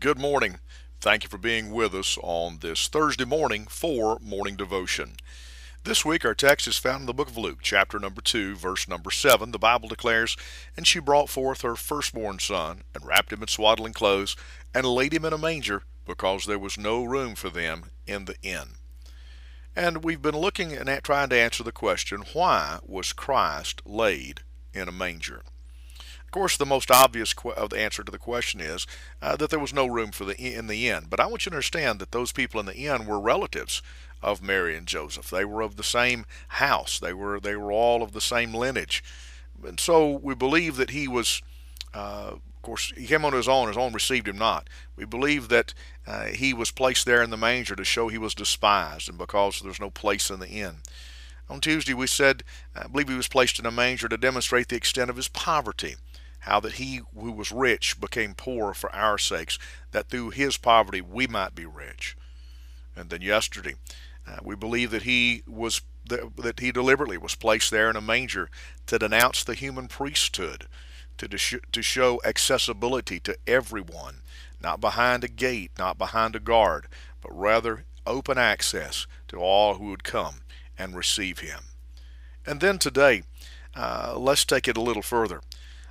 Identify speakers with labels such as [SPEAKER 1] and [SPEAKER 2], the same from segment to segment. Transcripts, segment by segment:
[SPEAKER 1] Good morning. Thank you for being with us on this Thursday morning for morning devotion. This week, our text is found in the book of Luke, chapter number 2, verse number 7. The Bible declares, And she brought forth her firstborn son, and wrapped him in swaddling clothes, and laid him in a manger, because there was no room for them in the inn. And we've been looking and trying to answer the question, why was Christ laid in a manger? Of course, the most obvious of the answer to the question is uh, that there was no room for the in the inn. But I want you to understand that those people in the inn were relatives of Mary and Joseph. They were of the same house. They were they were all of the same lineage, and so we believe that he was. Uh, of course, he came on his own. His own received him not. We believe that uh, he was placed there in the manger to show he was despised, and because there's no place in the inn. On Tuesday, we said, I believe he was placed in a manger to demonstrate the extent of his poverty how that he who was rich became poor for our sakes, that through his poverty we might be rich. And then yesterday, uh, we believe that he was that he deliberately was placed there in a manger to denounce the human priesthood, to to show accessibility to everyone, not behind a gate, not behind a guard, but rather open access to all who would come and receive him. And then today, uh, let's take it a little further.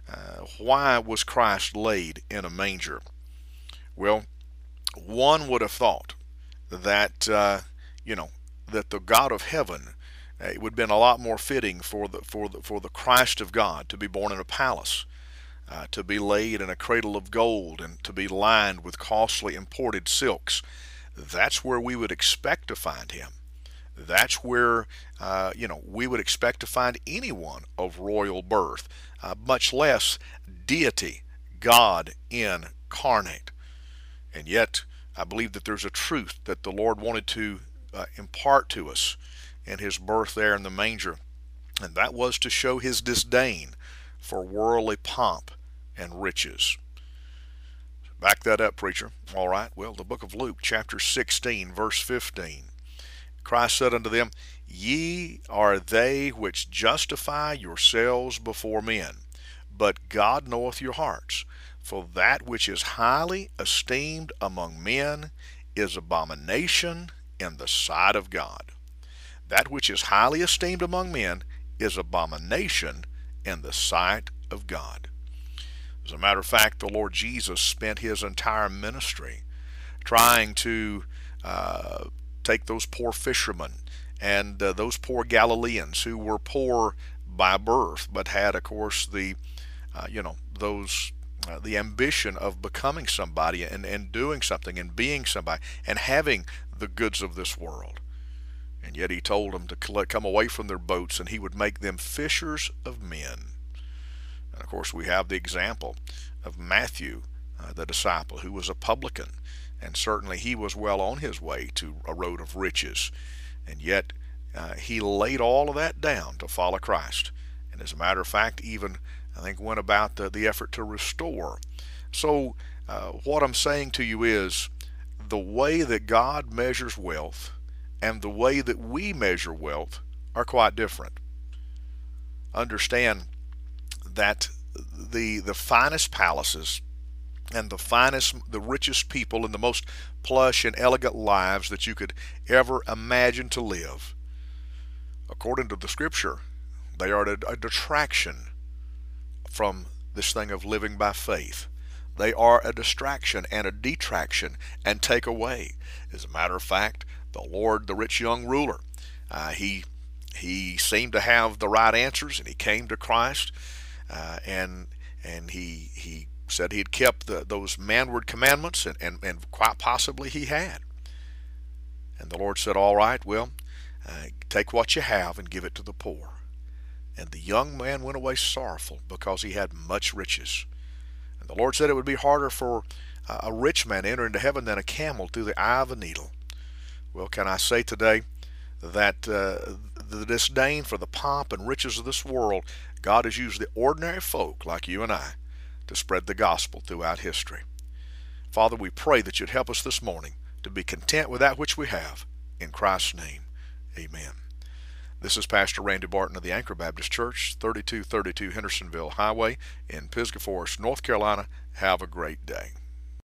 [SPEAKER 1] Uh, why was Christ laid in a manger? Well, one would have thought that uh, you know that the God of heaven uh, it would have been a lot more fitting for the for the for the Christ of God to be born in a palace, uh, to be laid in a cradle of gold, and to be lined with costly imported silks. That's where we would expect to find him. That's where, uh, you know, we would expect to find anyone of royal birth, uh, much less deity, God incarnate. And yet, I believe that there's a truth that the Lord wanted to uh, impart to us in his birth there in the manger, and that was to show his disdain for worldly pomp and riches. Back that up, preacher. All right. Well, the book of Luke, chapter 16, verse 15. Christ said unto them, Ye are they which justify yourselves before men, but God knoweth your hearts. For that which is highly esteemed among men is abomination in the sight of God. That which is highly esteemed among men is abomination in the sight of God. As a matter of fact, the Lord Jesus spent his entire ministry trying to uh, take those poor fishermen and uh, those poor Galileans who were poor by birth, but had, of course, the, uh, you know, those, uh, the ambition of becoming somebody and, and doing something and being somebody and having the goods of this world. And yet he told them to come away from their boats and he would make them fishers of men. And of course, we have the example of Matthew, uh, the disciple, who was a publican and certainly he was well on his way to a road of riches. And yet uh, he laid all of that down to follow Christ. And as a matter of fact, even I think went about the, the effort to restore. So uh, what I'm saying to you is the way that God measures wealth and the way that we measure wealth are quite different. Understand that the the finest palaces and the finest, the richest people and the most plush and elegant lives that you could ever imagine to live. According to the scripture, they are a, detraction from this thing of living by faith. They are a distraction and a detraction and take away. As a matter of fact, the Lord, the rich young ruler, uh, he he seemed to have the right answers, and he came to Christ, uh, and and he he said he had kept the, those manward commandments, and, and, and quite possibly he had. And the Lord said, All right, well, uh, take what you have and give it to the poor. And the young man went away sorrowful because he had much riches. And the Lord said it would be harder for a rich man to enter into heaven than a camel through the eye of a needle. Well, can I say today that uh, the disdain for the pomp and riches of this world, God has used the ordinary folk like you and I to spread the gospel throughout history. Father, we pray that you'd help us this morning to be content with that which we have. In Christ's name, amen. This is Pastor Randy Barton of the Anchor Baptist Church, 3232 Hendersonville Highway in Pisgah Forest, North Carolina. Have a great day.